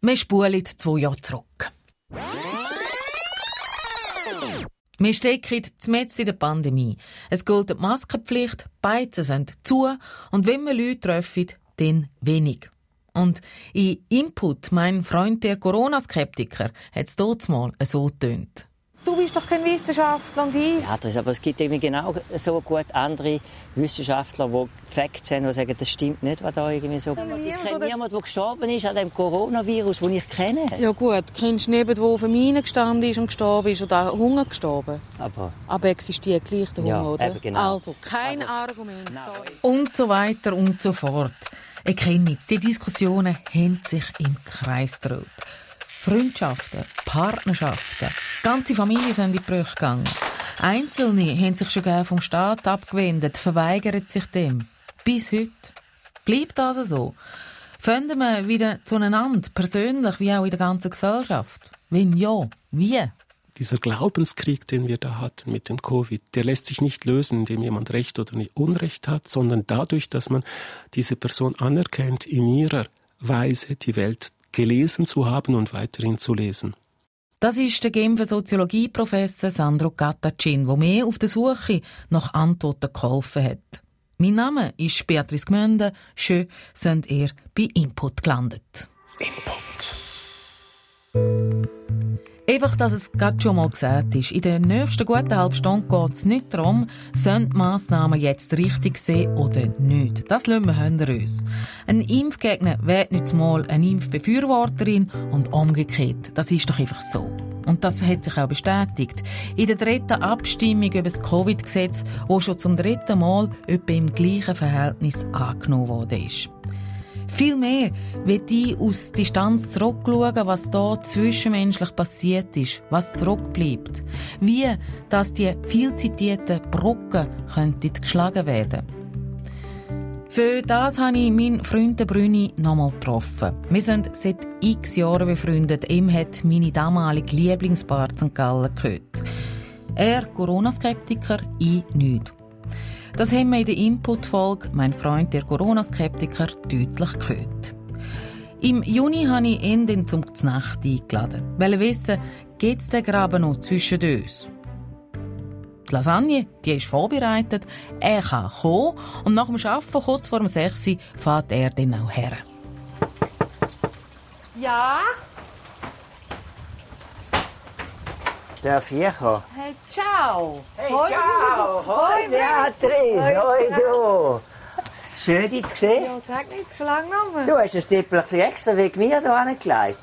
Wir spulen zwei Jahre zurück. Wir stecken mitten in der Pandemie. Es gilt die Maskenpflicht, beide sind zu und wenn wir Leute treffen, dann wenig. Und in Input, mein Freund der Corona-Skeptiker, hat es dort mal so getönt. Du bist doch kein Wissenschaftler und ich. Ja, das, aber es gibt irgendwie genau so gut andere Wissenschaftler, die Facts haben, die sagen, das stimmt nicht, was da irgendwie so... Ich kenne niemanden, der gestorben ist an dem Coronavirus, den ich kenne. Ja gut, kennst du niemanden, der auf der Mine gestanden ist und gestorben ist oder Hunger gestorben? Aber... Aber existiert gleich der Hunger, ja, oder? Eben genau. Also, kein aber, Argument. Und so weiter und so fort. Ihr kennt es, die Diskussionen haben sich im Kreis gedreht. Freundschaften, Partnerschaften, ganze Familien sind in die Brüche gegangen. Einzelne haben sich schon gerne vom Staat abgewendet, verweigern sich dem. Bis heute. Bleibt das so? Finden wir wieder zueinander, persönlich wie auch in der ganzen Gesellschaft? Wenn ja, wie? Dieser Glaubenskrieg, den wir da hatten mit dem Covid, der lässt sich nicht lösen, indem jemand Recht oder Unrecht hat, sondern dadurch, dass man diese Person anerkennt, in ihrer Weise die Welt gelesen zu haben und weiterhin zu lesen. Das ist der Genfer Soziologieprofessor Sandro Gattacin, der mir auf der Suche nach Antworten geholfen hat. Mein Name ist Beatrice Gmünde. Schön sind ihr bei Input gelandet. Input. Einfach, dass es gerade schon mal gesagt ist. In der nächsten guten halben Stunde geht es nicht darum, sind die Massnahmen jetzt richtig sein oder nicht. Das lassen wir hinter uns. Ein Impfgegner wird nicht mal eine Impfbefürworterin und umgekehrt. Das ist doch einfach so. Und das hat sich auch bestätigt. In der dritten Abstimmung über das Covid-Gesetz, wo schon zum dritten Mal etwa im gleichen Verhältnis angenommen worden Vielmehr wird ich aus Distanz zurückschauen, was da zwischenmenschlich passiert ist, was zurückbleibt. Wie, dass die viel zitierten könnten geschlagen werden. Für das habe ich meinen Freund Brüni nochmal getroffen. Wir sind seit x Jahren befreundet. Ihm hat meine damalige Lieblingsbar St. Gallen gehört. Er Corona-Skeptiker, ich nicht. Das haben wir in der Input-Folge «Mein Freund, der Corona-Skeptiker» deutlich gehört. Im Juni habe ich ihn zum Znacht eingeladen, weil er wissen, gibt es den Graben noch zwischen uns? Die Lasagne, die ist vorbereitet, er kann kommen und nach dem Arbeiten, kurz vor dem 6 Uhr, fährt er dann auch her. Ja? Ich kommen? Hey, ciao! Hey, ciao! Hoi, Beatrice! Hoi, du! Schön, dich zu sehen. Ja, sag nicht, schon lange noch mal. Du hast ein Tippelchen extra wegen mir hier angelegt.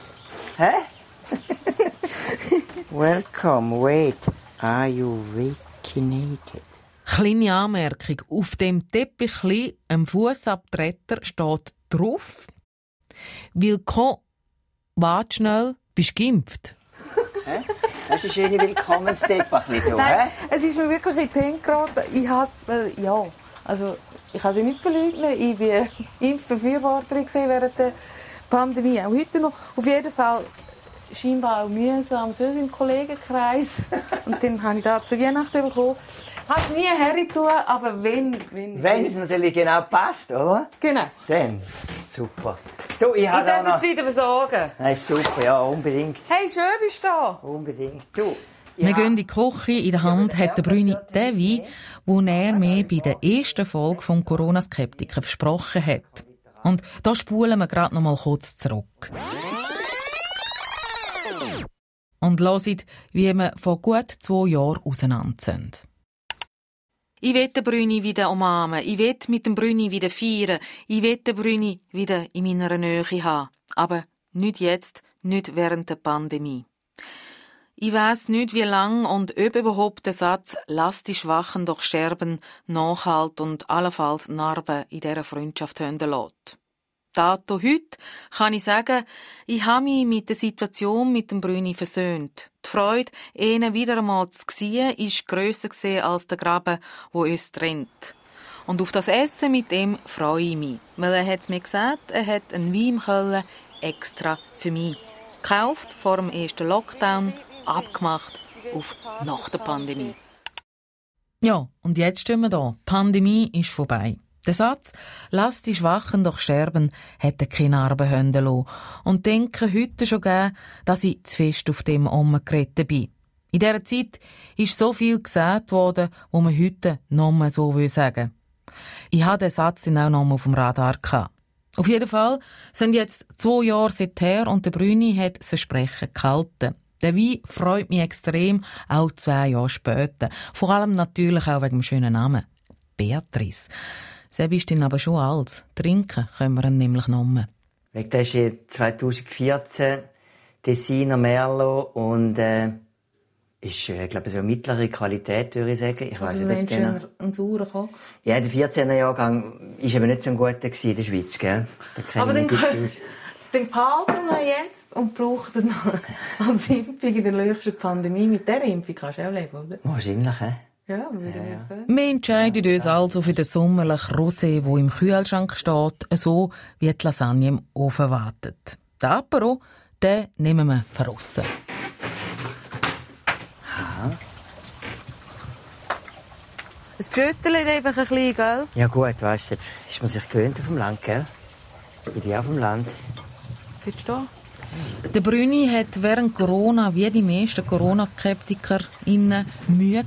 Hä? Welcome, wait. Are you vaccinated? Kleine Anmerkung. Auf dem Teppichli, am Fußabtreter, steht drauf, Willkommen, warte schnell, bist geimpft. Das ist eine schöne Willkommensteppachli, Nein, es ist mir wirklich in den geraten. Ich habe, ja, also ich kann sie nicht verleugnen. Ich war Impfbefürworterin während der Pandemie, auch heute noch. Auf jeden Fall scheinbar auch mühsam, so im Kollegenkreis. Und dann habe ich da zu Weihnachten bekommen. Hat nie hergetan, aber wenn... Wenn, wenn es natürlich genau passt, oder? Genau. Dann, super. Du, ich ich darf jetzt wieder versorgen. Nein, super, ja, unbedingt. Hey, schön bist du da. Unbedingt. Du, wir gehen in die Küche. In der Hand hat der Brüni den Wein, den er mir bei der ersten Folge vom Corona-Skeptiker versprochen hat. Und da spulen wir gerade noch mal kurz zurück. Und hört, wie wir vor gut zwei Jahren auseinander sind. Ich will den Brüni wieder umarmen. Ich will mit dem Brüni wieder feiern. Ich will den Brüni wieder in meiner Nähe haben. Aber nicht jetzt, nicht während der Pandemie. Ich weiß nicht, wie lang und ob überhaupt der Satz «Lass die Schwachen doch sterben» Nachhalt und allenfalls Narben in dieser Freundschaft hören lässt. Dato heute kann ich sagen, ich habe mich mit der Situation mit dem Brüni versöhnt. Die Freude, ihn wieder einmal zu sehen, ist grösser als der Graben, wo uns trennt. Und auf das Essen mit ihm freue ich mich. Weil er hat mir gesagt, er hat einen Wein Köln extra für mich. Gekauft vor dem ersten Lockdown, abgemacht auf nach der Pandemie. Ja, und jetzt stehen wir da. Die Pandemie ist vorbei. Der Satz, lass die Schwachen doch sterben, hätte keine lassen. Und denke heute schon gern, dass ich zu fest auf dem umgeritten bin. In dieser Zeit ist so viel gesagt worden, wo man heute noch mal so sagen will. Ich habe den Satz dann auch noch mal auf dem Radar. Auf jeden Fall sind jetzt zwei Jahre seither und der Brüni hat das Versprechen gehalten. Der Wein freut mich extrem, auch zwei Jahre später. Vor allem natürlich auch wegen dem schönen Namen. Beatrice. Sebi ist dann aber schon alt. Trinken können wir ihn nämlich noch mehr. Das ist 2014 Tessiner Merlot und äh, ist, äh, glaube ich, so eine mittlere Qualität, würde ich sagen. Ich also weiss nicht genau. ein saurer Koch? Ja, der 14er Jahrgang war eben nicht so ein guter in der Schweiz, gell? Aber den, den behalten wir jetzt und brauchen ihn als Impfung in der nächsten Pandemie. Mit dieser Impfung kannst du auch leben, oder? Wahrscheinlich, hä? Ja, würde ja, ja. Wir entscheiden uns also für den sommerlichen Rosé, der im Kühlschrank steht, so wie die Lasagne im Ofen wartet. Den Apero, den nehmen wir verrossen. Es schüttelt einfach ein bisschen, gell? Ja gut, weißt du, ist man sich gewöhnt auf dem Land, gell? Ich bin auf dem Land. Willst du der Brüni hat während Corona, wie die meisten Corona-Skeptiker, Mühe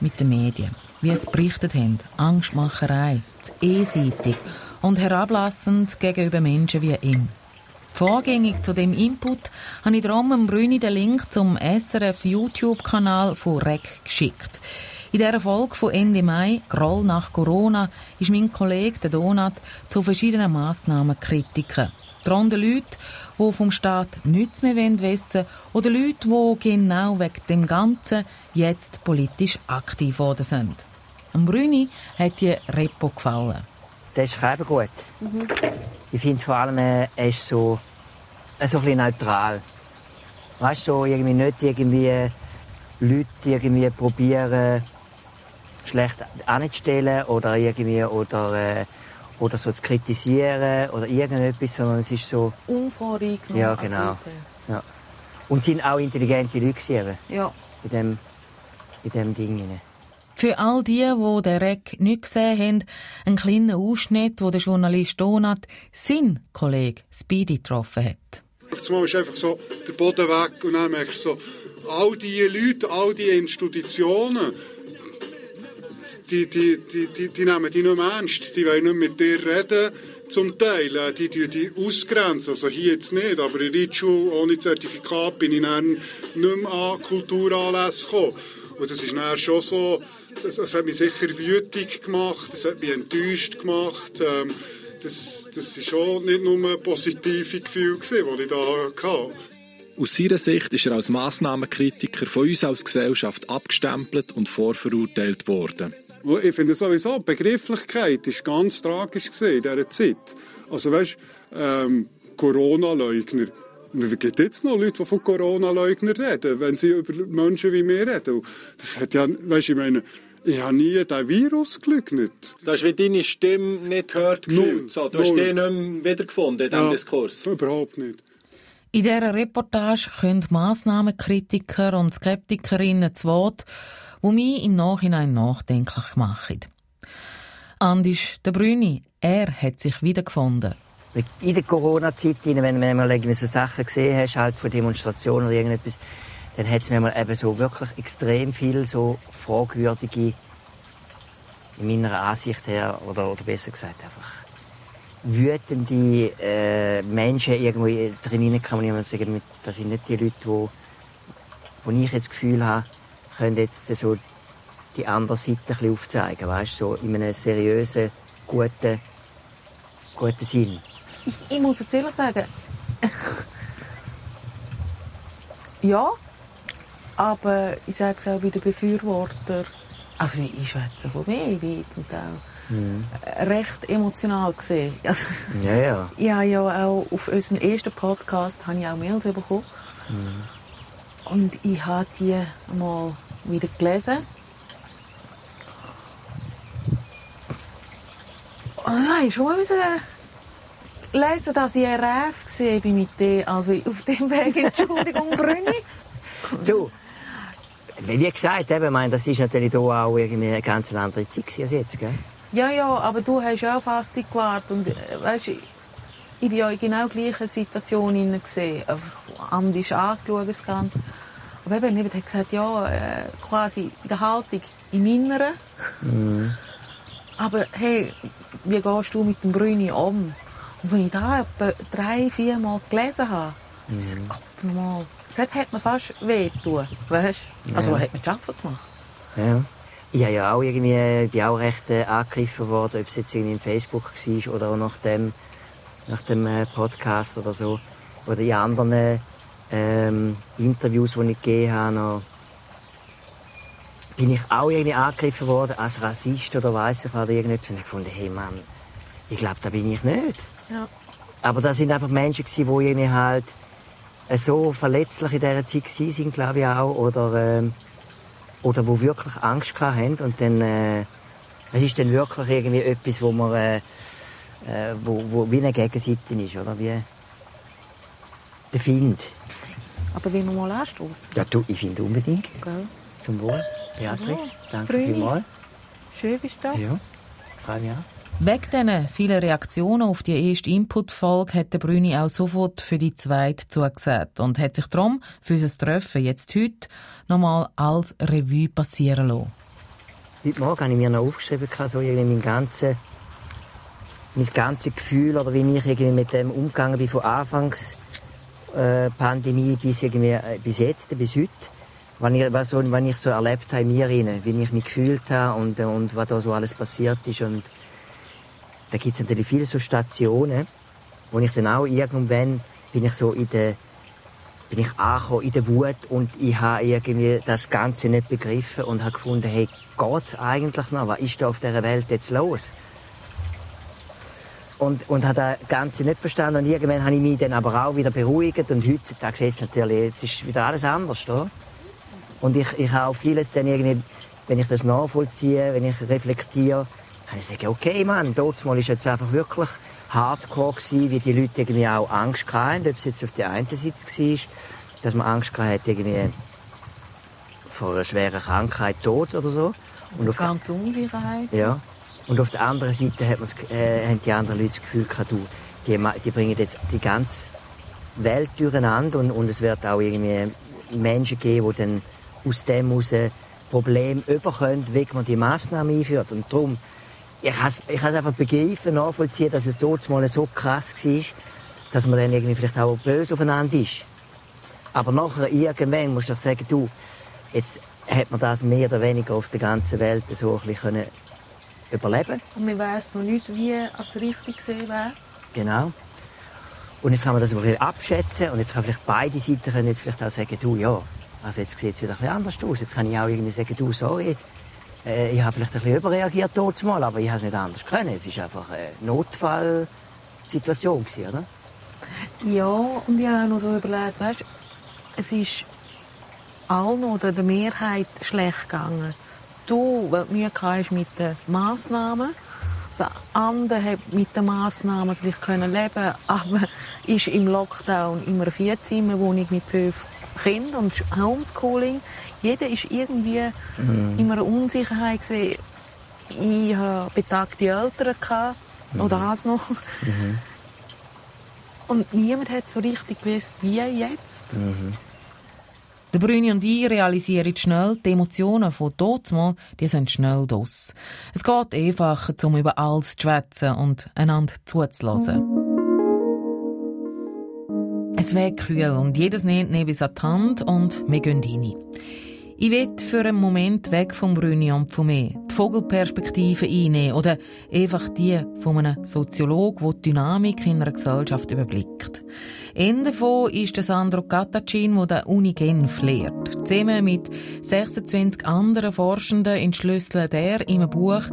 mit den Medien. Wie es berichtet haben, Angstmacherei, zu einseitig und herablassend gegenüber Menschen wie ihm. Vorgängig zu dem Input habe ich darum dem Brüni den Link zum SRF YouTube-Kanal von REC geschickt. In dieser Folge von Ende Mai, Groll nach Corona, ist mein Kollege, der Donat, zu verschiedenen Massnahmen kritiker. Darunter Leute, die vom Staat nichts mehr wissen wollen oder Leute, die genau wegen dem Ganzen jetzt politisch aktiv geworden sind. Am Brüni hat die Repo gefallen. Das ist eben gut. Mhm. Ich finde vor allem, er ist so, so ein bisschen neutral. Weißt du, so irgendwie nicht irgendwie Leute irgendwie probieren, schlecht anzustellen oder irgendwie, oder, äh, oder so zu kritisieren oder irgendetwas, sondern es ist so... Unvoreingenommen. Ja, genau. Ja. Und sind auch intelligente Leute Ja. In dem, in dem Ding. Für all die, die den Rec nicht gesehen haben, ein kleiner Ausschnitt, wo der Journalist Donat seinen Kollegen Speedy getroffen hat. Auf einmal ist einfach so der Boden weg und dann merkst du so, all diese Leute, all diese Institutionen, die, die, die, die, die nehmen die nicht mehr ernst. Die wollen nicht mit dir reden, zum Teil. Äh, die die, die ausgrenzen. Also hier jetzt nicht, aber in Ritschul ohne Zertifikat bin ich dann nicht mehr an Kulturanlässe gekommen. Und das ist dann schon so, das, das hat mich sicher wütig gemacht, das hat mich enttäuscht gemacht. Ähm, das, das ist schon nicht nur positive Gefühl, die ich da hatte. Aus seiner Sicht ist er als Massnahmenkritiker von uns als Gesellschaft abgestempelt und vorverurteilt worden. Ich finde sowieso, die Begrifflichkeit war ganz tragisch in dieser Zeit. Also weißt, ähm, Corona-Leugner. Wie gibt jetzt noch Leute, die von Corona-Leugnern reden, wenn sie über Menschen wie mir reden? Das hat ja, weißt, ich meine, ich habe nie den Virus geleugnet. Du hast wie deine Stimme nicht gehört gefühlt. So, du Null. hast den nicht mehr wiedergefunden in diesem ja, Diskurs. Überhaupt nicht. In dieser Reportage können Massnahmenkritiker und Skeptikerinnen zu Wort wo mich im Nachhinein nachdenklich machen. Andis der Brüni, er hat sich wiedergefunden. In der Corona-Zeit, wenn man mal so Sachen gesehen hat, halt von Demonstrationen oder irgendetwas, dann hat es mir mal eben so wirklich extrem viel so fragwürdige, in meiner Ansicht her, oder, oder besser gesagt einfach, wütende äh, Menschen irgendwo drin kann man sagen, das sind nicht die Leute, wo ich jetzt das Gefühl habe, können jetzt so die andere Seite ein bisschen aufzeigen, weißt, so in einem seriösen, guten, guten Sinn. Ich, ich muss jetzt ehrlich sagen, ja, aber ich sage es auch bei den Befürwortern, also ich schwätze von mir, ich bin zum Teil mhm. recht emotional gesehen. Also, ja, ja. Ich habe ja auch auf unseren ersten Podcast habe ich auch Mails bekommen. Mhm. Und ich habe die mal wieder gelesen. Dann musste ich schon mal lesen, dass ich ein RAF war mit dem, also auf dem Weg, Entschuldigung, Brünni. du, wie gesagt, eben, meine, das ist natürlich hier auch irgendwie eine ganz andere Zeit als jetzt, gell? Ja, ja, aber du hast ja auch Fassung gewartet und äh, weißt, ich, ich war ja in genau gleichen Situation hinein gesehen, einfach anders angeschaut das Ganze. Aber eben, jemand hat gesagt, ja, äh, quasi in der Haltung im Inneren. Mhm. Aber hey, wie gehst du mit dem Brüni um? Und wenn ich da etwa drei, vier Mal gelesen habe, mhm. ich so, Gott, nochmal, das hat mir fast wehgetan, weißt du? Also, Ja. hat mir Schaffen gemacht. Ja. Ich habe ja auch irgendwie, bin auch recht äh, angegriffen worden, ob es jetzt irgendwie in Facebook war oder auch nach dem, nach dem äh, Podcast oder so. Oder in anderen ähm, Interviews, die ich gegeben habe, noch, bin ich auch irgendwie angegriffen worden als Rassist oder weiss ich was, oder irgendetwas. Und ich gefunden, hey Mann, ich glaube, da bin ich nicht. Ja. Aber das sind einfach Menschen gewesen, die irgendwie halt so verletzlich in dieser Zeit gewesen sind, glaube ich auch, oder, ähm, oder wo wirklich Angst haben und dann, äh, es ist dann wirklich irgendwie etwas, wo man, äh, äh, wo, wo wie eine Gegenseite ist, oder wie der Find. Aber wie nochmal anstoßen. Ja, du, ich finde unbedingt. Gell? Zum Wohl, Beatrice. Danke Brüni. vielmals. Schön bist du da. Ja, freue mich auch. Wegen diesen vielen Reaktionen auf die erste Input-Folge hat der Brüni auch sofort für die zweite zugesagt und hat sich darum für unser Treffen jetzt heute nochmal als Revue passieren lassen. Heute Morgen habe ich mir noch aufgeschrieben, so irgendwie mein ganzes mein ganzes Gefühl oder wie ich irgendwie mit dem umgegangen bin von Anfangs Pandemie bis äh, bis jetzt, bis heute, was ich, was, so, was ich so erlebt habe in mir rein, wie ich mich gefühlt habe und, äh, und was da so alles passiert ist und da gibt es natürlich viele so Stationen, wo ich dann auch irgendwann bin ich so in der bin ich angekommen in der Wut und ich habe irgendwie das Ganze nicht begriffen und habe gefunden, hey, geht's eigentlich noch? Was ist da auf dieser Welt jetzt los? Und, und habe das Ganze nicht verstanden und irgendwann habe ich mich dann aber auch wieder beruhigt und heutzutage jetzt natürlich, jetzt ist wieder alles anders, oder? Und ich, ich habe auch vieles dann irgendwie, wenn ich das nachvollziehe, wenn ich reflektiere, habe ich gesagt, okay, Mann, dort mal ist jetzt einfach wirklich hardcore gewesen, wie die Leute irgendwie auch Angst hatten, ob es jetzt auf der einen Seite war, dass man Angst hatte, irgendwie vor einer schweren Krankheit, Tod oder so. Und auf der Ganze Unsicherheit. ja. Und auf der anderen Seite hat äh, haben die anderen Leute das Gefühl gehabt, du, die, die bringen jetzt die ganze Welt durcheinander und, und es wird auch irgendwie Menschen geben, die dann aus dem heraus Probleme überkommen, wie man die Massnahmen einführt. Und darum, ich kann es ich has einfach begreifen, nachvollziehen, dass es dort mal so krass war, dass man dann irgendwie vielleicht auch böse aufeinander ist. Aber nachher, irgendwann musst du sagen, du, jetzt hat man das mehr oder weniger auf der ganzen Welt so ein bisschen überleben Und man weiss noch nicht, wie es richtig gesehen wäre. Genau. Und jetzt kann man das ein bisschen abschätzen und jetzt kann vielleicht beide Seiten können jetzt vielleicht auch sagen, du, ja, also jetzt sieht es wieder ein bisschen anders aus. Jetzt kann ich auch irgendwie sagen, du, sorry, äh, ich habe vielleicht ein bisschen überreagiert dort mal, aber ich habe es nicht anders können. Es ist einfach eine Notfallsituation oder? Ja, und ich habe noch so überlegt, weißt, es ist allen oder der Mehrheit schlecht gegangen. Du, weil du Mühe hast mit den Massnahmen, der andere hat mit den Massnahmen vielleicht können leben, aber ist im Lockdown in einer Vierzimmerwohnung mit fünf Kindern und Homeschooling. Jeder ist irgendwie in einer Unsicherheit gesehen. Ich hatte betagte Eltern gehabt, oder das noch. Und niemand hat so richtig gewusst, wie jetzt. Der Brüni und ich realisieren schnell, die Emotionen von mal, die sind schnell dos. Es geht einfacher, um über alles zu schwätzen und einander zuzulassen. Es wird kühl und jedes nimmt neben an die Hand und wir gehen rein. Ich will für einen Moment weg vom Brüni und von mir die Vogelperspektive einnehmen oder einfach die von einem Soziologen, der die Dynamik in einer Gesellschaft überblickt. Einer davon ist Sandro Catacin, der der Uni Genf lehrt. Zusammen mit 26 anderen Forschenden entschlüsselt er in einem Buch,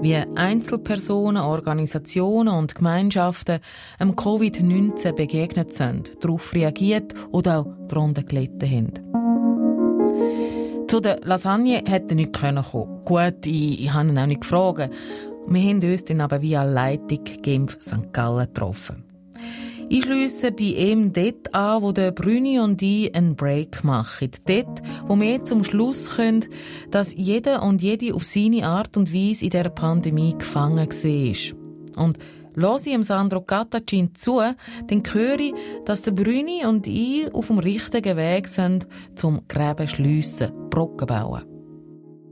wie Einzelpersonen, Organisationen und Gemeinschaften dem Covid-19 begegnet sind, darauf reagiert oder auch darunter gelitten haben. Zu der Lasagne hätte er nicht kommen können. Gut, ich, ich habe ihn auch nicht gefragt. Wir haben uns dann aber via Leitung Genf St. Gallen getroffen. Ich schließe bei ihm dort an, wo der Brüni und ich einen Break machen. Dort, wo wir zum Schluss können, dass jeder und jede auf seine Art und Weise in dieser Pandemie gefangen war. Und höre ich Sandro Gattacin zu, dann höre ich, dass der Brüni und ich auf dem richtigen Weg sind, zum Gräben schliessen, Brücken bauen.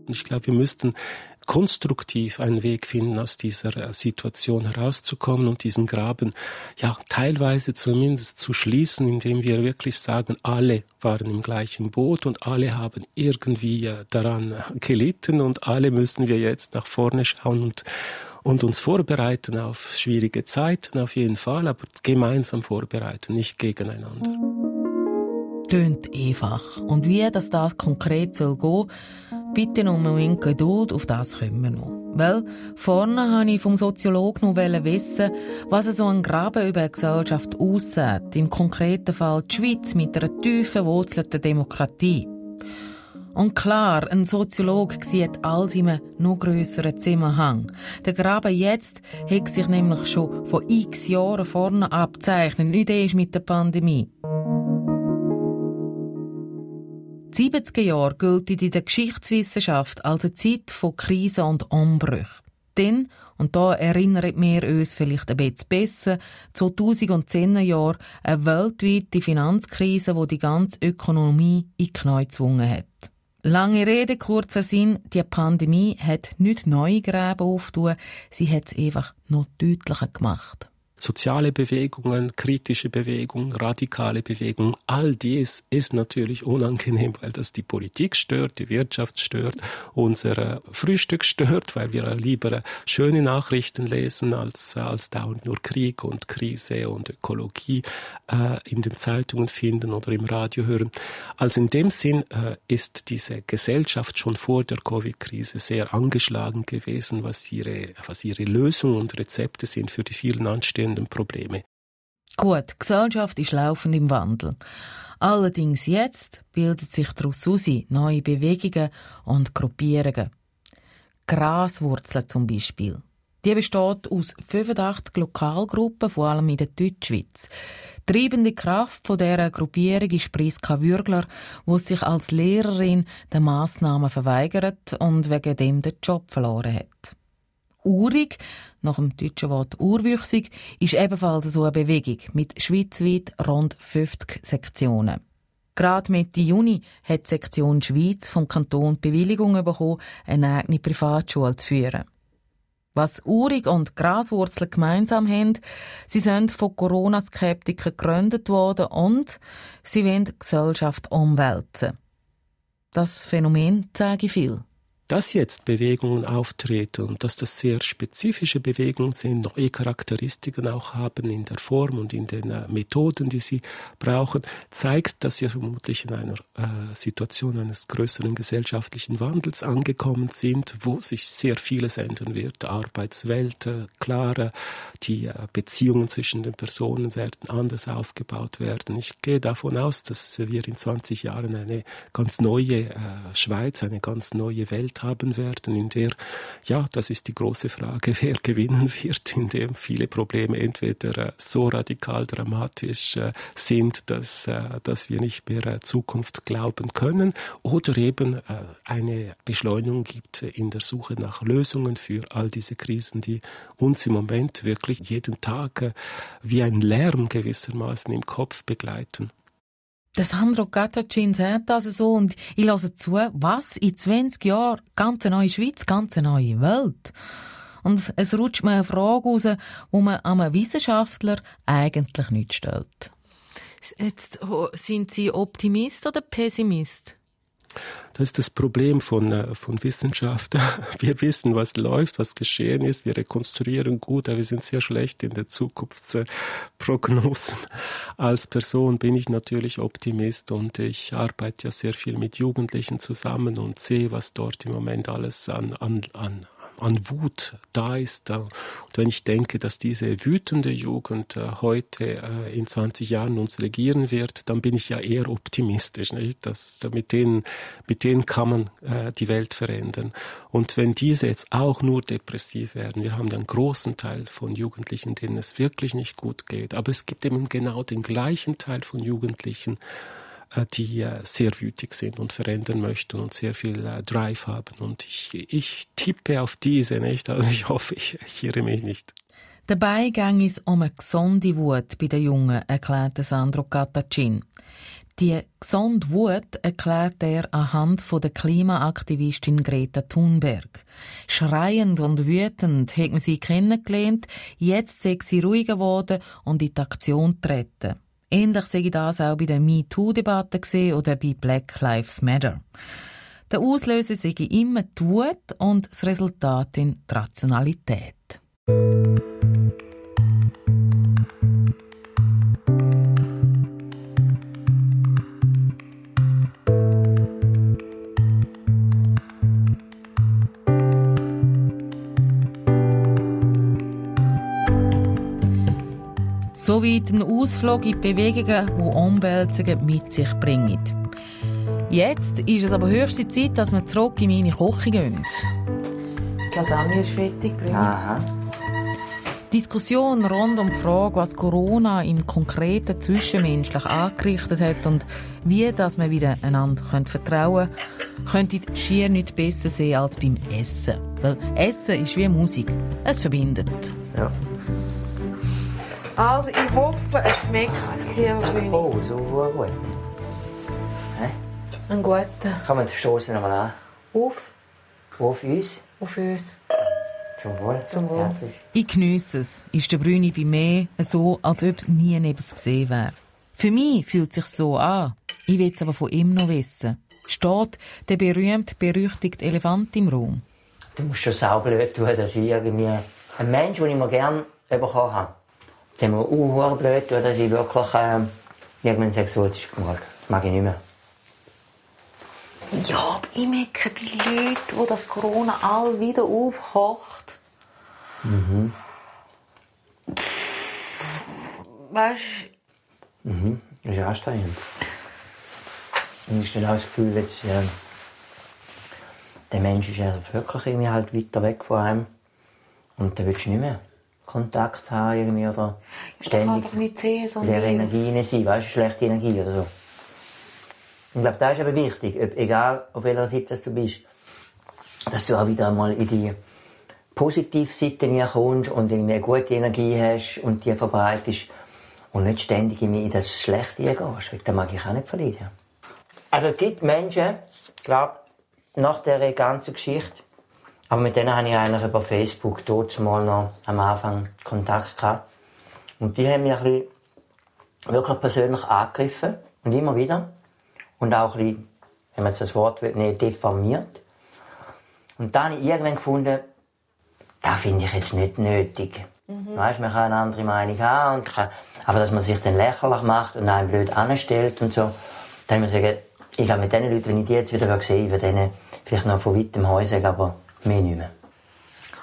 Ich glaube, wir müssten konstruktiv einen Weg finden, aus dieser äh, Situation herauszukommen und diesen Graben ja teilweise zumindest zu schließen, indem wir wirklich sagen, alle waren im gleichen Boot und alle haben irgendwie äh, daran gelitten und alle müssen wir jetzt nach vorne schauen und und uns vorbereiten auf schwierige Zeiten auf jeden Fall, aber gemeinsam vorbereiten, nicht gegeneinander. Tönt einfach. Und wie das, das konkret soll gehen, bitte noch einen Geduld, auf das kommen wir noch. Weil vorne wollte ich vom Soziologen noch wissen, was so ein Graben über eine Gesellschaft aussieht. Im konkreten Fall die Schweiz mit einer tief verwurzelten Demokratie. Und klar, ein Soziologe sieht alles in einem noch grösseren Zusammenhang. Der Graben jetzt hat sich nämlich schon vor x Jahren vorne abzeichnet, nicht erst mit der Pandemie. Die 70er Jahre gelten in der Geschichtswissenschaft als eine Zeit von Krisen und Umbrüchen. Denn, und da erinnern wir uns vielleicht ein bisschen besser, 2010er Jahre eine weltweite Finanzkrise, die die ganze Ökonomie in die Knie gezwungen hat. Lange Rede, kurzer Sinn, die Pandemie hat nicht neue Gräben aufgetan, sie hat es einfach noch deutlicher gemacht soziale Bewegungen, kritische Bewegungen, radikale Bewegungen, all dies ist natürlich unangenehm, weil das die Politik stört, die Wirtschaft stört, unser Frühstück stört, weil wir lieber schöne Nachrichten lesen als, als dauernd nur Krieg und Krise und Ökologie äh, in den Zeitungen finden oder im Radio hören. Also in dem Sinn äh, ist diese Gesellschaft schon vor der Covid-Krise sehr angeschlagen gewesen, was ihre, was ihre Lösungen und Rezepte sind für die vielen anstehenden bestehenden Probleme. Gut, Gesellschaft ist laufend im Wandel. Allerdings jetzt bildet sich daraus neue Bewegungen und Gruppierungen. Graswurzeln zum Beispiel. Die besteht aus 85 Lokalgruppen, vor allem in der Deutschschweiz. Treibende Kraft dieser Gruppierung ist Priska Würgler, die sich als Lehrerin den Massnahmen verweigert und wegen dem den Job verloren hat. Urig, nach dem deutschen Wort urwüchsig, ist ebenfalls so eine Bewegung mit schweizweit rund 50 Sektionen. Gerade Mitte Juni hat die Sektion Schweiz vom Kanton Bewilligung bekommen, eine eigene Privatschule zu führen. Was Urig und Graswurzel gemeinsam haben, sie sind von Corona-Skeptikern gegründet worden und sie wollen die Gesellschaft umwälzen. Das Phänomen zeige viel dass jetzt Bewegungen auftreten und dass das sehr spezifische Bewegungen sind, neue Charakteristiken auch haben in der Form und in den äh, Methoden, die sie brauchen, zeigt, dass sie vermutlich in einer äh, Situation eines größeren gesellschaftlichen Wandels angekommen sind, wo sich sehr vieles ändern wird. Arbeitswelt, äh, klarer, die äh, Beziehungen zwischen den Personen werden anders aufgebaut werden. Ich gehe davon aus, dass wir in 20 Jahren eine ganz neue äh, Schweiz, eine ganz neue Welt Welt haben werden, in der, ja, das ist die große Frage, wer gewinnen wird, in dem viele Probleme entweder äh, so radikal dramatisch äh, sind, dass, äh, dass wir nicht mehr Zukunft glauben können, oder eben eine Beschleunigung gibt in der Suche nach Lösungen für all diese Krisen, die uns im Moment wirklich jeden Tag wie ein Lärm gewissermaßen im Kopf begleiten. Der Sandro Gattacin sagt also so und ich höre zu, was in 20 Jahren ganz neue Schweiz, ganz neue Welt. Und es rutscht mir eine Frage raus, die man einem Wissenschaftler eigentlich nicht stellt. Jetzt, sind Sie Optimist oder Pessimist? Das ist das Problem von, äh, von Wissenschaft. Wir wissen, was läuft, was geschehen ist. Wir rekonstruieren gut, aber wir sind sehr schlecht in der Zukunftsprognosen. Als Person bin ich natürlich Optimist und ich arbeite ja sehr viel mit Jugendlichen zusammen und sehe, was dort im Moment alles an, an, an an Wut da ist. Und wenn ich denke, dass diese wütende Jugend heute in 20 Jahren uns regieren wird, dann bin ich ja eher optimistisch. Nicht? Dass, mit, denen, mit denen kann man die Welt verändern. Und wenn diese jetzt auch nur depressiv werden, wir haben einen großen Teil von Jugendlichen, denen es wirklich nicht gut geht. Aber es gibt eben genau den gleichen Teil von Jugendlichen, äh, die äh, sehr wütig sind und verändern möchten und sehr viel äh, Drive haben. Und ich, ich tippe auf diese, nicht? Also ich hoffe, ich, irre mich nicht. Dabei ging es um eine gesunde Wut bei den Jungen, erklärte Sandro Catacin. Die gesunde Wut erklärt er anhand von der Klimaaktivistin Greta Thunberg. Schreiend und wütend hat man sie kennengelernt, jetzt sei sie ruhiger geworden und in die Aktion treten. Ähnlich sehe ich das auch bei der MeToo-Debatte oder bei Black Lives Matter. Der Auslöser sehe ich immer die Wut und das Resultat in die Rationalität. Sowie den Ausflug in die Bewegungen, die Umwälzungen mit sich bringen. Jetzt ist es aber höchste Zeit, dass wir zurück in meine Küche gehen. Die Lasagne ist fertig, Aha. Diskussion rund um die Frage, was Corona im Konkreten zwischenmenschlich angerichtet hat und wie dass man wieder einander vertrauen können, könnte schier nicht besser sehen als beim Essen. Weil Essen ist wie Musik. Es verbindet. Ja. Also, ich hoffe, es schmeckt sehr schön. Oh, so gut. Hä? Ein guter. Kann man stoßen nochmal an? Auf, Auf uns? auf uns. Zum Wohl. Zum Wohl. Ich geniesse es, ist der Brüni bei mir so, als ob nie neben es gesehen wäre. Für mich fühlt es sich so an. Ich will es aber von ihm noch wissen. Steht der berühmt berüchtigte Elefant im Raum? Du musst schon sauber tun, dass ich irgendwie... Ein Mensch, den ich mir gerne bekommen habe. Der mir auch blöd dass ich wirklich ähm, irgendwann exotisch gemacht Das mag ich nicht mehr. Ja, aber ich merke bei Leuten, wo das Corona all wieder aufkocht. Mhm. Weißt Mhm. Das ist anstrengend. Und ich habe auch das Gefühl, jetzt, ja, der Mensch ist ja wirklich irgendwie halt weiter weg von einem. Und dann willst du nicht mehr Kontakt haben irgendwie oder kann ständig doch nicht sehen, so der. Energie rein sein, weißt du, schlechte Energie oder so. Ich glaube, das ist aber wichtig, ob, egal auf welcher Seite du bist, dass du auch wieder einmal in die positive Seite kommst und irgendwie eine gute Energie hast und die verbreitest und nicht ständig in das Schlechte gehst, weil das mag ich auch nicht verlieren. Also es gibt Menschen, ich glaube, nach dieser ganzen Geschichte, aber mit denen habe ich eigentlich über Facebook dort mal noch am Anfang Kontakt gehabt. Und die haben mich ein bisschen wirklich persönlich angegriffen. Und immer wieder. Und auch ein bisschen, wenn man jetzt das Wort will, nicht diffamiert. Und dann habe ich irgendwann gefunden, das finde ich jetzt nicht nötig. Weißt, man kann eine andere Meinung haben, und kann, aber dass man sich dann lächerlich macht und einen blöd anstellt und so, dann muss ich sagen, ich glaube, mit diesen Leuten, wenn ich die jetzt wieder sehe, ich würde denen vielleicht noch von weitem Heu sagen, aber mehr.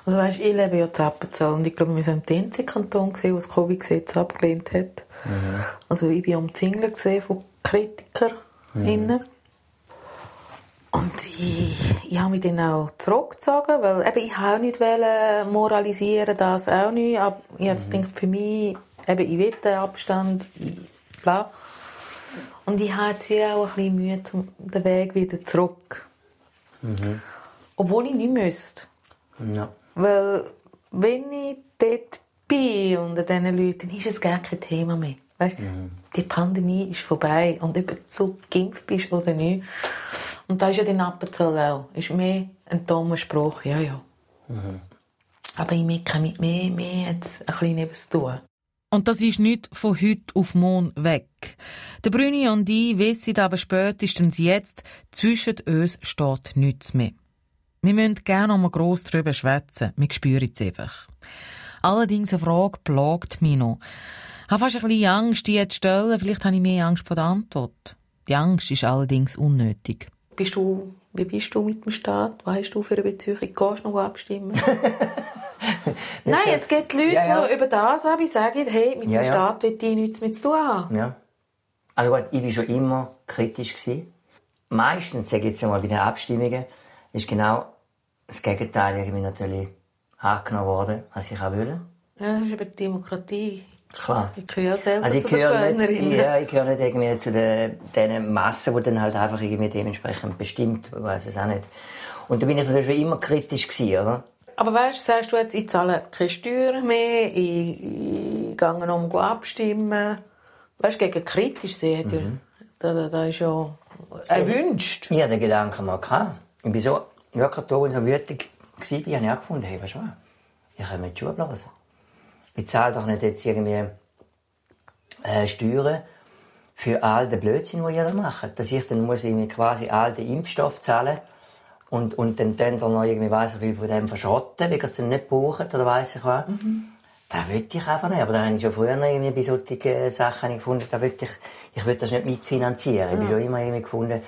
Also weißt, ich lebe ja in Appenzell und ich glaube, wir sind der einzige Kanton, der das Covid-Gesetz abgelehnt hat. Also ich war umzingelt gewesen von KritikerInnen. Und ich, ich habe mich dann auch zurückgezogen, weil eben, ich auch nicht wollte moralisieren, das auch nicht. Aber ich habe gedacht, für mich, eben, ich will den Abstand, ich, bla. Und ich habe jetzt auch ein bisschen Mühe, zum, den Weg wieder zurück. Obwohl ich nicht müsste. Ja. Weil, wenn ich dort bin unter diesen Leuten, dann ist es gar kein Thema mehr. Weißt? Die Pandemie ist vorbei. Und ob du so geimpft bist oder nicht. Und da ist ja die Appenzell auch. Ist mehr ein dummer Spruch. Ja, ja. Aber ich merke mit mir, mehr jetzt ein bisschen neben zu tun. Und das ist nicht von heute auf morgen weg. Der Brüni und ich wissen aber spätestens jetzt, zwischen uns steht nichts mehr. Wir müssen gerne noch mal gross darüber schwätzen. Wir spüren es einfach. Allerdings eine Frage plagt mich noch. Ich habe fast ein bisschen Angst, die zu stellen. Vielleicht habe ich mehr Angst vor der Antwort. Die Angst ist allerdings unnötig. Bist du Wie bist du mit dem Staat? Was hast du für eine Beziehung? Gehst du noch abstimmen? Nein, es gibt Leute, Ja, ja. die über das haben, sagen, hey, mit Ja, dem ja. Staat will ich nichts mehr zu tun haben. Ja. Also gut, ich war schon immer kritisch. Gewesen. Meistens, sage ich jetzt mal, bei den Abstimmungen, ist genau das Gegenteil irgendwie natürlich angenommen worden, was ich auch will. Ja, das ist eben die Demokratie. Klar. Ich gehöre selber Also ich zu den gehöre nicht, ja, ich gehöre nicht irgendwie zu den, den Massen, die dann halt einfach irgendwie dementsprechend bestimmt, ich weiß es auch nicht. Und da bin ich natürlich schon immer kritisch gewesen, oder? Aber weißt du, sagst du jetzt, ich zahle keine Steuern mehr, ich, ich gehe noch abstimmen. Weißt du, gegen kritisch sehen, Mhm. da, da, da ist ja erwünscht. Ich hatte den Gedanken mal gehabt. Ich bin so, wirklich da, und so wütig war, habe ich auch gefunden, hey, weißt du was? Ich kann mir die Schuhe blasen. Ich zahle doch nicht jetzt irgendwie äh, Steuern für all den Blödsinn, den ihr da macht. Dass ich dann muss irgendwie quasi all den Impfstoff zahlen und, und dann dann da noch irgendwie weiss ich wie von dem verschrotten, weil ihr es dann nicht braucht oder weiss ich was. Das will ich einfach nicht. Aber da habe ich schon früher irgendwie bei solchen äh, Sachen ich gefunden, da will ich, ich will das nicht mitfinanzieren. Ich habe schon immer irgendwie gefunden,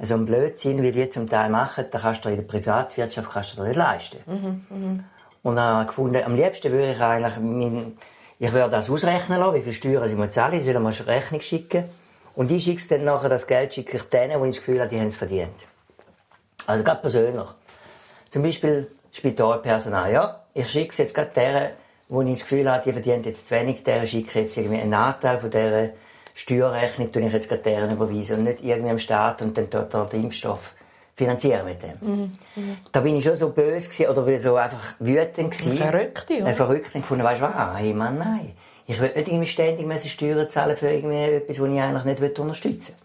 so ein Blödsinn, wie die zum Teil machen, da kannst du in der Privatwirtschaft kannst du nicht leisten. Und dann habe ich gefunden, am liebsten würde ich eigentlich, mein, ich würde das ausrechnen lassen, wie viel Steuern sie mir zahlen, ich soll mir eine Rechnung schicken. Und ich schicke dann nachher, das Geld schicke ich denen, wo ich das Gefühl habe, die haben es verdient. Also gerade persönlich. Zum Beispiel Spitalpersonal. Ja, ich schicke es jetzt gerade deren, wo ich das Gefühl habe, die verdient jetzt zu wenig, deren schicke ich jetzt irgendwie einen Anteil von dieser Steuerrechnung, tue ich jetzt gerade deren überweisen und nicht irgendwie am Staat und dann dort den Impfstoff finanzieren mit dem. Da bin ich schon so böse gewesen, oder so einfach wütend gewesen. Ein Verrückte, oder? Ein Verrückte gefunden, weißt du was? Hey Mann, nein. Ich will nicht irgendwie ständig müssen Steuern zahlen für irgendwie etwas, was ich eigentlich nicht unterstützen will.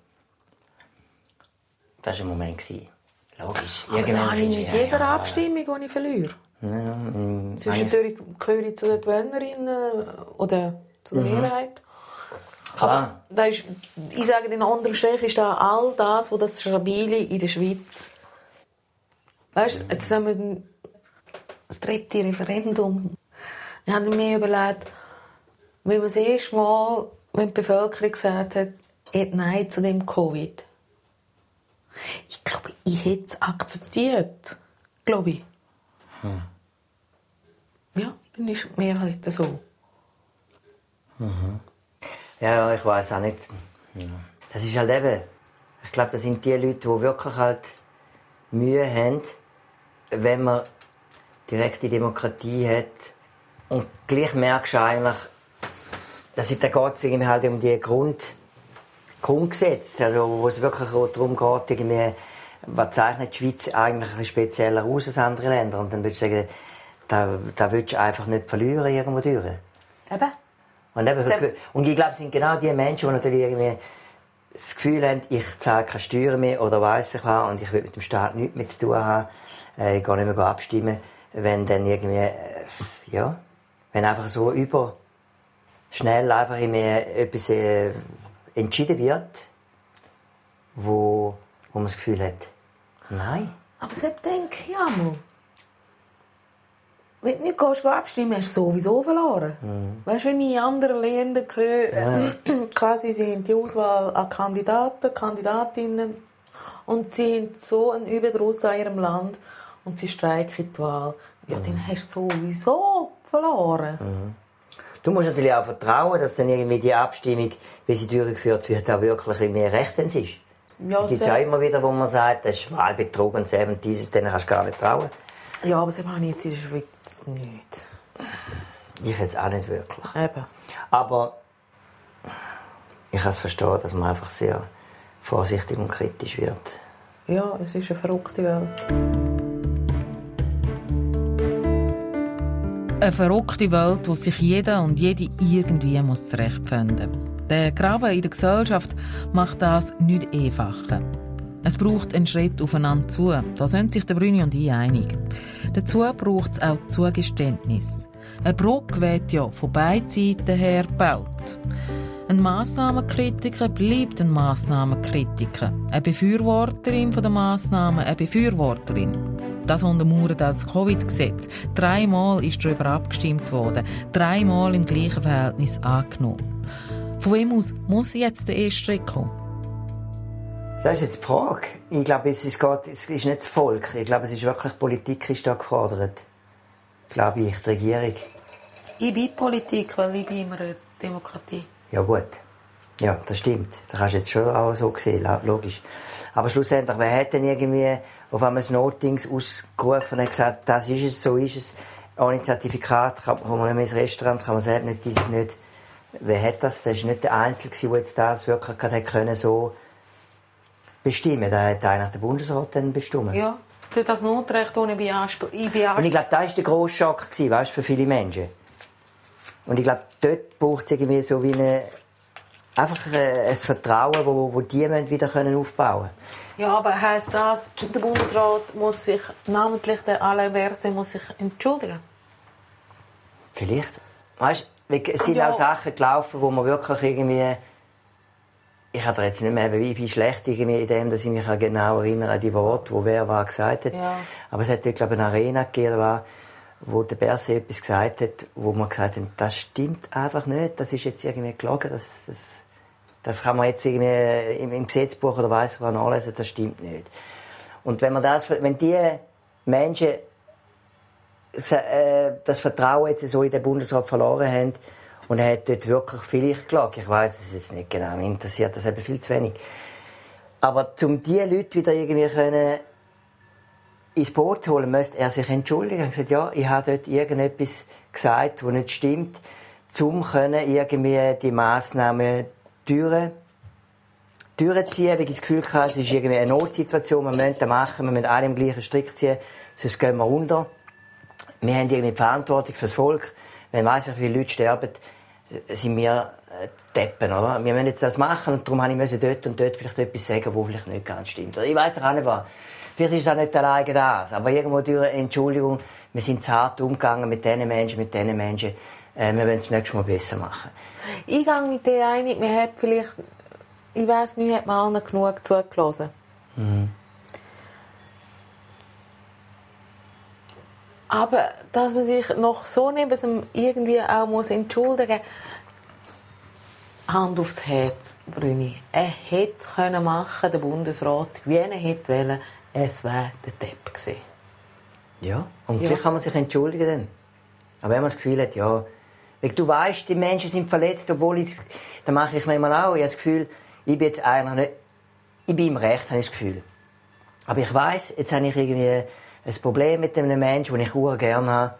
Das war ein Moment. gewesen. Logisch. Aber da habe ich mit ja, jeder ja, Abstimmung, die ich verliere. Ja, mm, Zwischendurch gehöre ich zu den Gewöhnerinnen oder zu Mhm. der Mehrheit. Klar. Da ist, ich sage, in anderem Strich ist da all das, was das Stabile in der Schweiz. Weißt du, jetzt haben wir das dritte Referendum. Ich habe mir überlegt, wie man das erste Mal, wenn die Bevölkerung gesagt hat, eh Nein zu dem Covid. Ich glaube, ich hätte es akzeptiert. Glaube ich. Ja, dann ist die Mehrheit so. Ja, ich weiß auch nicht. Das ist halt eben, ich glaube, das sind die Leute, die wirklich halt Mühe haben, wenn man direkte Demokratie hat. Und gleich merkst du eigentlich, dass da geht es irgendwie halt um die Grund, Grundgesetze, also wo es wirklich darum geht, irgendwie, was zeichnet die Schweiz eigentlich spezieller aus als andere Länder. Und dann würdest du sagen, da, da willst du einfach nicht verlieren irgendwo durch. Eben. Und, eben, so, und ich glaube, es sind genau die Menschen, die natürlich irgendwie das Gefühl haben, ich zahle keine Steuern mehr oder weiss ich was und ich will mit dem Staat nichts mehr zu tun haben. Äh, ich gehe nicht mehr abstimmen, wenn dann irgendwie, äh, ja, wenn einfach so über schnell einfach irgendwie etwas äh, entschieden wird, wo, wo man das Gefühl hat, nein. Aber selbst denke ich einmal. Wenn du nicht gehst, abstimmen hast du sowieso verloren. Weißt du, wenn ich in anderen Ländern höre, quasi sie haben die Auswahl an Kandidaten, Kandidatinnen und sie haben so einen Überdruss an ihrem Land und sie streiken die Wahl. Ja, dann hast du sowieso verloren. Du musst natürlich auch vertrauen, dass dann irgendwie die Abstimmung, wie sie durchgeführt wird, auch wirklich mehr rechtens ist. Ja, Es gibt ja immer wieder, wo man sagt, das ist Wahlbetrug und so und dieses, denen kannst du gar nicht trauen. Ja, aber das habe ich jetzt in der Schweiz nicht. Ich jetzt auch nicht wirklich. Eben. Aber ich kann es verstehen, dass man einfach sehr vorsichtig und kritisch wird. Ja, es ist eine verrückte Welt. Eine verrückte Welt, wo sich jeder und jede irgendwie muss zurechtfinden muss. Der Graben in der Gesellschaft macht das nicht einfacher. Es braucht einen Schritt aufeinander zu. Da sind sich der Brüni und ich einig. Dazu braucht es auch Zugeständnis. Eine Brücke wird ja von beiden Seiten her gebaut. Ein Massnahmenkritiker bleibt ein Massnahmenkritiker. Eine Befürworterin der Massnahmen, eine Befürworterin. Das untermauert das Covid-Gesetz. Dreimal ist darüber abgestimmt worden. Dreimal im gleichen Verhältnis angenommen. Von wem aus muss jetzt der erste Schritt kommen? Das ist jetzt die Frage. Ich glaube, es ist, geht, es ist nicht das Volk. Ich glaube, es ist wirklich Politik ist da gefordert. Glaube ich, die Regierung. Ich bin Politik, weil ich bin immer eine Demokratie. Ja gut. Ja, das stimmt. Das hast du jetzt schon auch so gesehen, logisch. Aber schlussendlich, wer hat denn irgendwie auf einmal ein Notdings ausgerufen und gesagt, das ist es, so ist es. Ohne Zertifikat kann man nicht mehr ins Restaurant, kann man selbst nicht, dieses nicht. Wer hat das? Das war nicht der Einzige, der jetzt das wirklich gerade können, so bestimmen. Da hat eigentlich der Bundesrat dann bestimmt. Ja, für das Notrecht ohne Beanspruch. Und ich glaube, das war der grosse Schock, weißt, für viele Menschen. Und ich glaube, dort braucht es irgendwie so wie eine, einfach ein Vertrauen, wo, wo die wieder können aufbauen können. Ja, aber heisst das, der Bundesrat muss sich, namentlich der Alain Verse, muss sich entschuldigen? Vielleicht. Weißt, es sind ja. auch Sachen gelaufen, wo man wirklich irgendwie ich habe jetzt nicht mehr, ich bin schlecht in dem, dass ich mich genau erinnere an die Worte, wo wer war gesagt hat. Ja. Aber es hat, glaube ich, eine Arena gegeben, wo der Berse etwas gesagt hat, wo man gesagt hat, das stimmt einfach nicht, das ist jetzt irgendwie gelogen, das, das, das kann man jetzt irgendwie im, im Gesetzbuch oder weiss was nachlesen, das stimmt nicht. Und wenn man das, wenn die Menschen äh, das Vertrauen jetzt so in den Bundesrat verloren haben, und er hat dort wirklich vielleicht geklagt. Ich weiß es jetzt nicht genau. Mich interessiert das eben viel zu wenig. Aber um diese Leute wieder irgendwie können ins Boot holen, müsste er sich entschuldigen. Er hat gesagt, ja, ich habe dort irgendetwas gesagt, das nicht stimmt, um können irgendwie die Massnahmen durch durchziehen, weil ich das Gefühl hatte, es ist irgendwie eine Notsituation, wir müssen das machen, wir müssen alle im gleichen Strick ziehen, sonst gehen wir unter. Wir haben irgendwie die Verantwortung für das Volk. Wenn weiss ich, wie viele Leute sterben, sind wir äh, Deppen, oder? Wir müssen jetzt das machen und darum musste ich dort und dort vielleicht etwas sagen, wo vielleicht nicht ganz stimmt. Ich weiß auch nicht was. Vielleicht ist es auch nicht alleine das, aber irgendwo durch Entschuldigung, wir sind zart umgegangen mit diesen Menschen, mit diesen Menschen. Äh, wir wollen es nächstes Mal besser machen. Ich gehe mit dir einig, wir hat vielleicht, ich weiß nicht, hat man allen genug zugelassen. Mhm. Aber dass man sich noch so neben irgendwie auch muss entschuldigen Hand aufs Herz, Brüni. Er hätte es können machen, der Bundesrat, wie er hätte wollen. Es wäre der Depp gewesen. Ja, und ja. vielleicht kann man sich entschuldigen dann. Aber wenn man das Gefühl hat, ja, du weißt, die Menschen sind verletzt, obwohl ich, dann mache ich manchmal auch, ich habe das Gefühl, ich bin jetzt eigentlich nicht, ich bin im Recht, habe ich das Gefühl. Aber ich weiß, jetzt habe ich irgendwie ein Problem mit einem Menschen, den ich sehr gerne habe.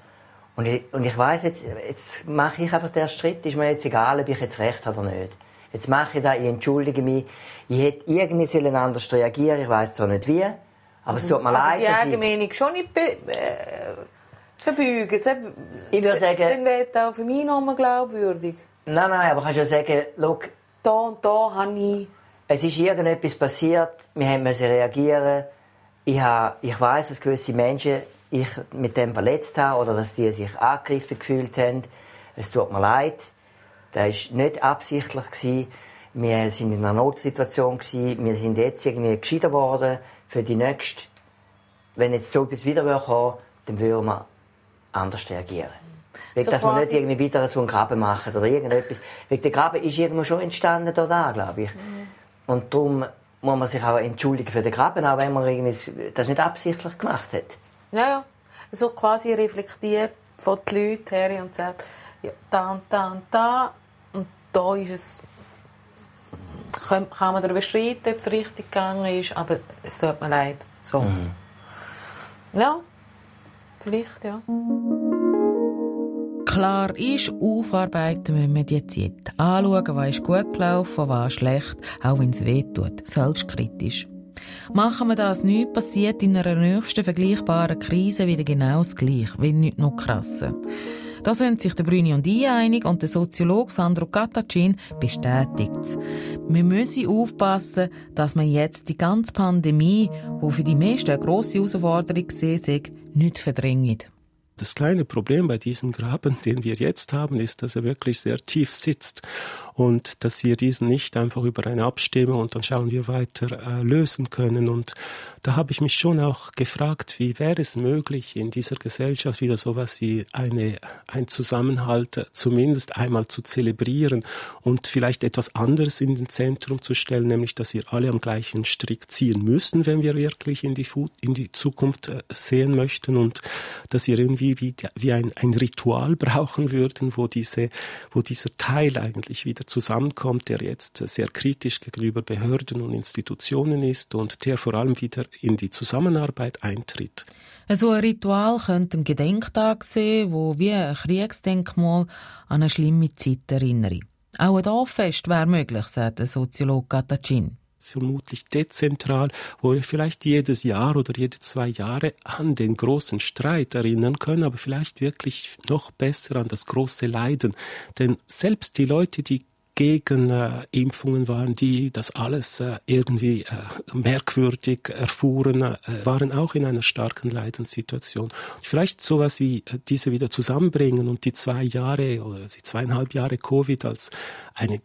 Und ich, und ich weiss, jetzt, jetzt mache ich einfach den Schritt. Ist mir jetzt egal, ob ich jetzt recht habe oder nicht. Jetzt mache ich das, ich entschuldige mich. Ich hätte irgendwie anders reagieren Ich weiss zwar nicht wie, aber es tut mir also leid. die eigene schon nicht äh, verbeugen. Ich würde sagen... Dann wäre das auch für mich nochmal glaubwürdig. Nein, nein, aber kannst ja sagen, schau... Da und da habe ich... Es ist irgendetwas passiert, wir mussten reagieren ich, habe, ich weiss, dass gewisse Menschen ich mit dem verletzt habe oder dass die sich angegriffen gefühlt haben. Es tut mir leid. Das war nicht absichtlich. Gewesen. Wir sind in einer Notsituation. Gewesen. Wir sind jetzt irgendwie gescheiter worden für die nächste. Wenn jetzt so etwas wieder kommen dann würden wir anders reagieren. So dass wir nicht irgendwie wieder so einen Graben machen oder irgendetwas. Weil der Graben ist irgendwo schon entstanden da, glaube ich. Mhm. Und darum muss man sich auch entschuldigen für den Graben, auch wenn man irgendwie das nicht absichtlich gemacht hat. Ja, ja. So quasi reflektiert von den Leuten her und sagt, ja, da und da und da und da ist es kann, man darüber streiten, ob es richtig gegangen ist, aber es tut mir leid. So. Mhm. Ja, vielleicht, ja. Klar ist, aufarbeiten müssen wir die Zeit. Anschauen, was ist gut gelaufen, was schlecht, auch wenn es weh tut. Selbstkritisch. Machen wir das nicht, passiert in einer nächsten vergleichbaren Krise wieder genau das Gleiche, wenn nicht noch krasser. Da sind sich der Brüni und ich einig und der Soziologe Sandro Katacin bestätigt Wir müssen aufpassen, dass man jetzt die ganze Pandemie, die für die meisten eine grosse Herausforderung war, nicht verdrängt. Das kleine Problem bei diesem Graben, den wir jetzt haben, ist, dass er wirklich sehr tief sitzt und dass wir diesen nicht einfach über eine Abstimmung und dann schauen wir weiter äh, lösen können. Und da habe ich mich schon auch gefragt, wie wäre es möglich, in dieser Gesellschaft wieder sowas wie eine, ein Zusammenhalt zumindest einmal zu zelebrieren und vielleicht etwas anderes in den Zentrum zu stellen, nämlich dass wir alle am gleichen Strick ziehen müssen, wenn wir wirklich in die, in die Zukunft äh, sehen möchten und dass wir irgendwie wie, wie, wie ein, ein Ritual brauchen würden, wo, diese, wo dieser Teil eigentlich wieder zusammenkommt, der jetzt sehr kritisch gegenüber Behörden und Institutionen ist und der vor allem wieder in die Zusammenarbeit eintritt. So ein Ritual könnte ein Gedenktag sein, wo wie ein Kriegsdenkmal an eine schlimme Zeit erinnere. Auch ein Dorffest wäre möglich, sagt der Soziologe Katacin vermutlich dezentral, wo wir vielleicht jedes Jahr oder jede zwei Jahre an den großen Streit erinnern können, aber vielleicht wirklich noch besser an das große Leiden. Denn selbst die Leute, die gegen äh, Impfungen waren, die das alles äh, irgendwie äh, merkwürdig erfuhren, äh, waren auch in einer starken Leidenssituation. vielleicht sowas wie äh, diese wieder zusammenbringen und die zwei Jahre oder die zweieinhalb Jahre Covid als eine,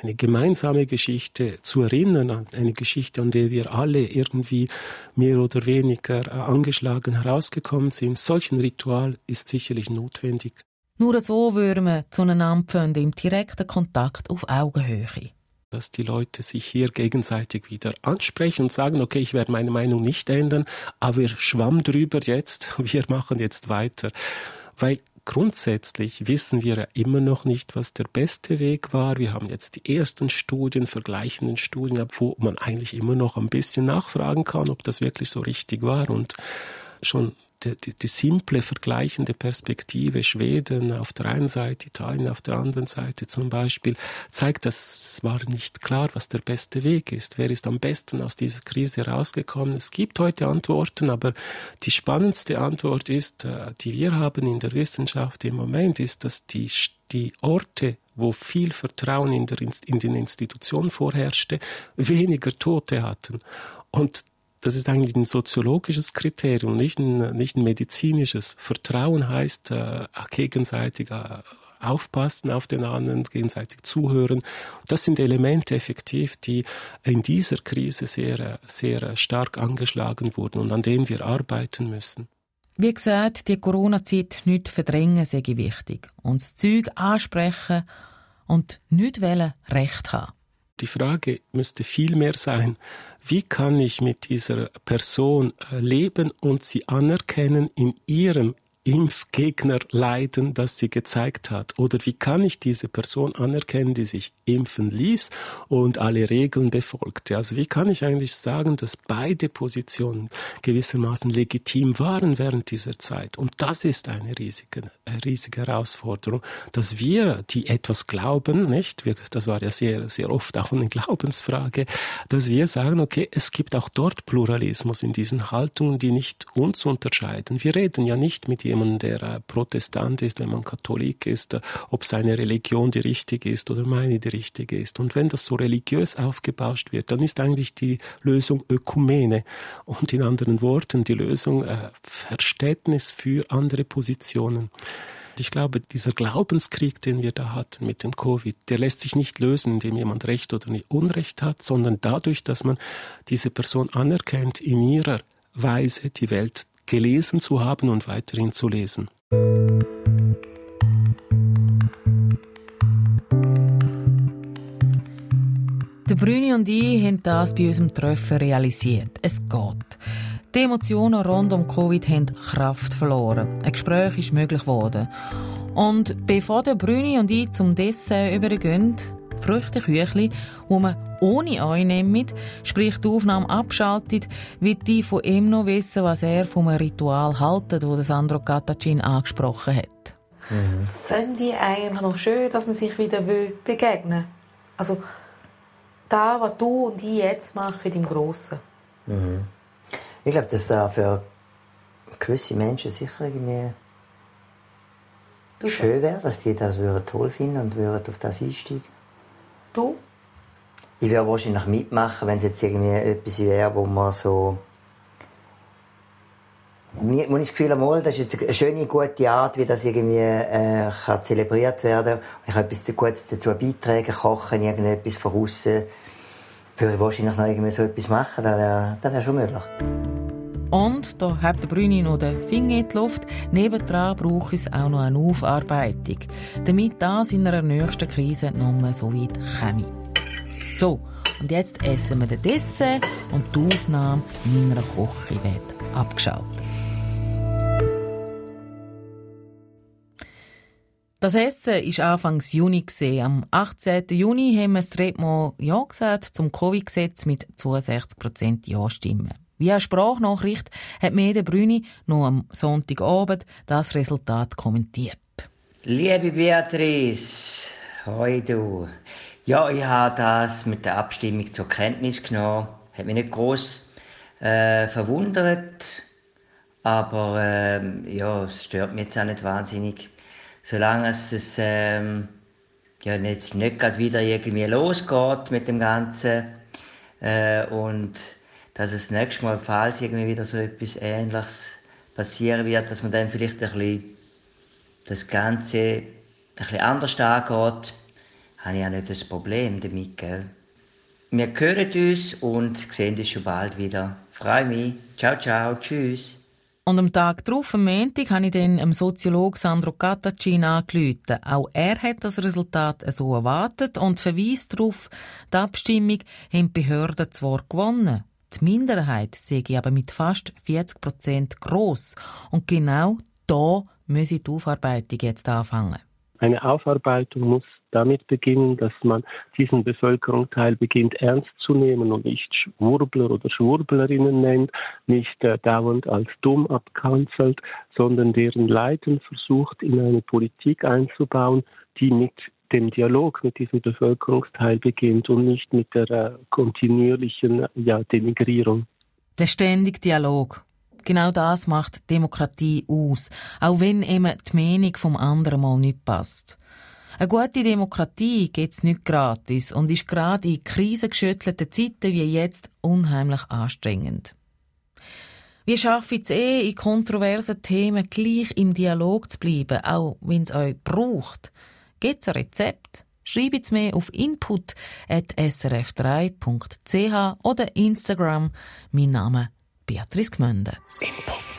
eine gemeinsame Geschichte zu erinnern, eine Geschichte, an der wir alle irgendwie mehr oder weniger äh, angeschlagen herausgekommen sind. Solch ein Ritual ist sicherlich notwendig. Nur so würden wir zueinander finden, im direkten Kontakt auf Augenhöhe dass die Leute sich hier gegenseitig wieder ansprechen und sagen, okay, ich werde meine Meinung nicht ändern, aber schwamm drüber jetzt, wir machen jetzt weiter. Weil grundsätzlich wissen wir ja immer noch nicht, was der beste Weg war. Wir haben jetzt die ersten Studien, vergleichenden Studien, wo man eigentlich immer noch ein bisschen nachfragen kann, ob das wirklich so richtig war. Und schon die, die, die simple vergleichende Perspektive Schweden auf der einen Seite, Italien auf der anderen Seite zum Beispiel, zeigt, dass es war nicht klar, was der beste Weg ist. Wer ist am besten aus dieser Krise rausgekommen? Es gibt heute Antworten, aber die spannendste Antwort ist, äh, die wir haben in der Wissenschaft im Moment, ist, dass die, die Orte, wo viel Vertrauen in, der, in den Institutionen vorherrschte, weniger Tote hatten. Und das ist eigentlich ein soziologisches Kriterium, nicht ein, nicht ein medizinisches. Vertrauen heißt äh, gegenseitig äh, aufpassen auf den anderen, gegenseitig zuhören. Das sind Elemente effektiv, die in dieser Krise sehr, sehr stark angeschlagen wurden und an denen wir arbeiten müssen. Wie gesagt, die Corona-Zeit nicht verdrängen sei wichtig. Uns Zeug ansprechen und nicht wollen Recht haben. Die Frage müsste viel mehr sein, wie kann ich mit dieser Person äh, leben und sie anerkennen in ihrem Impfgegner leiden, das sie gezeigt hat? Oder wie kann ich diese Person anerkennen, die sich impfen ließ und alle Regeln befolgte? Also wie kann ich eigentlich sagen, dass beide Positionen gewissermaßen legitim waren während dieser Zeit? Und das ist eine riesige, eine riesige Herausforderung, dass wir, die etwas glauben, nicht? Das war ja sehr, sehr oft auch eine Glaubensfrage, dass wir sagen, okay, es gibt auch dort Pluralismus in diesen Haltungen, die nicht uns unterscheiden. Wir reden ja nicht mit jemand, der äh, Protestant ist, wenn man Katholik ist, ob seine Religion die richtige ist oder meine die richtige ist. Und wenn das so religiös aufgebauscht wird, dann ist eigentlich die Lösung Ökumene. Und in anderen Worten, die Lösung äh, Verständnis für andere Positionen. Ich glaube, dieser Glaubenskrieg, den wir da hatten mit dem Covid, der lässt sich nicht lösen, indem jemand Recht oder Unrecht hat, sondern dadurch, dass man diese Person anerkennt in ihrer Weise, die Welt gelesen zu haben und weiterhin zu lesen. Der Brüni und ich haben das bei unserem Treffen realisiert. Es geht. Die Emotionen rund um Covid haben Kraft verloren. Ein Gespräch ist möglich geworden. Und bevor der Brüni und ich zum Dessert übergehen, Früchteküchli, wo man ohne einnimmt, sprich die Aufnahme abschaltet, wird die von ihm noch wissen, was er vom Ritual haltet, das Sandro Katacin angesprochen hat. Mhm. Finde ich eigentlich noch schön, dass man sich wieder begegnen will. Also, da, was du und ich jetzt machen, im Grossen. Mhm. Ich glaube, dass da für gewisse Menschen sicher irgendwie schön wäre, dass die das toll finden und würden auf das einsteigen. Du? Ich würde wahrscheinlich mitmachen, wenn es jetzt irgendwie etwas wäre, wo man so Mir, ich das Gefühl das ist jetzt eine schöne, gute Art, wie das irgendwie äh, kann zelebriert werden kann. Ich kann etwas Gutes dazu beitragen, kochen, irgendetwas von außen. Würde ich wahrscheinlich noch irgendwie so etwas machen, das wäre wär schon möglich. Und da hat der Brüni noch den Finger in die Luft. Nebendran braucht es auch noch eine Aufarbeitung, damit das in einer nächsten Krise noch mal so weit käme. So, und jetzt essen wir den Dessert und die Aufnahme in meiner Küche wird abgeschaltet. Das Essen war Anfangs Juni. Am 18. Juni haben wir das Redmo Ja gesagt zum Covid-Gesetz mit 62% Ja-Stimmen. Via Sprachnachricht hat Mede Brüni noch am Sonntagabend das Resultat kommentiert. Liebe Beatrice, hoi du. Ja, ich habe das mit der Abstimmung zur Kenntnis genommen. Hat mich nicht groß äh, verwundert, aber äh, ja, es stört mich jetzt auch nicht wahnsinnig. Solange es ähm, ja, jetzt nicht gerade wieder irgendwie losgeht mit dem Ganzen äh, und dass es nächstes Mal, falls irgendwie wieder so etwas Ähnliches passieren wird, dass man dann vielleicht ein bisschen das Ganze ein bisschen anders angeht, habe ich auch nicht das Problem damit. Gell? Wir hören uns und sehen uns schon bald wieder. Freue mich. Ciao, ciao. Tschüss. Und am Tag darauf, am Montag, habe ich dann dem Soziologen Sandro Cattacin angerufen. Auch er hat das Resultat so erwartet und verweist darauf, die Abstimmung haben die Behörden zwar gewonnen, die Minderheit sehe ich aber mit fast 40 Prozent gross. Und genau da müsse die Aufarbeitung jetzt anfangen. Eine Aufarbeitung muss damit beginnen, dass man diesen Bevölkerungsteil beginnt ernst zu nehmen und nicht Schwurbler oder Schwurblerinnen nennt, nicht äh, dauernd als dumm abkanzelt, sondern deren Leiden versucht, in eine Politik einzubauen, die mit dem Dialog mit diesem Bevölkerungsteil beginnt und nicht mit der äh, kontinuierlichen ja, Denigrierung. Der ständige Dialog. Genau das macht Demokratie aus, auch wenn eben die Meinung vom anderen mal nicht passt. Eine gute Demokratie geht's nicht gratis und ist gerade in krisengeschüttelten Zeiten wie jetzt unheimlich anstrengend. Wie schaffe ich es eh, in kontroversen Themen gleich im Dialog zu bleiben, auch wenn es euch braucht? Gibt's ein Rezept? Schreibt es mir auf input.srf3.ch oder Instagram. Mein Name Beatrice Gmünde. Input.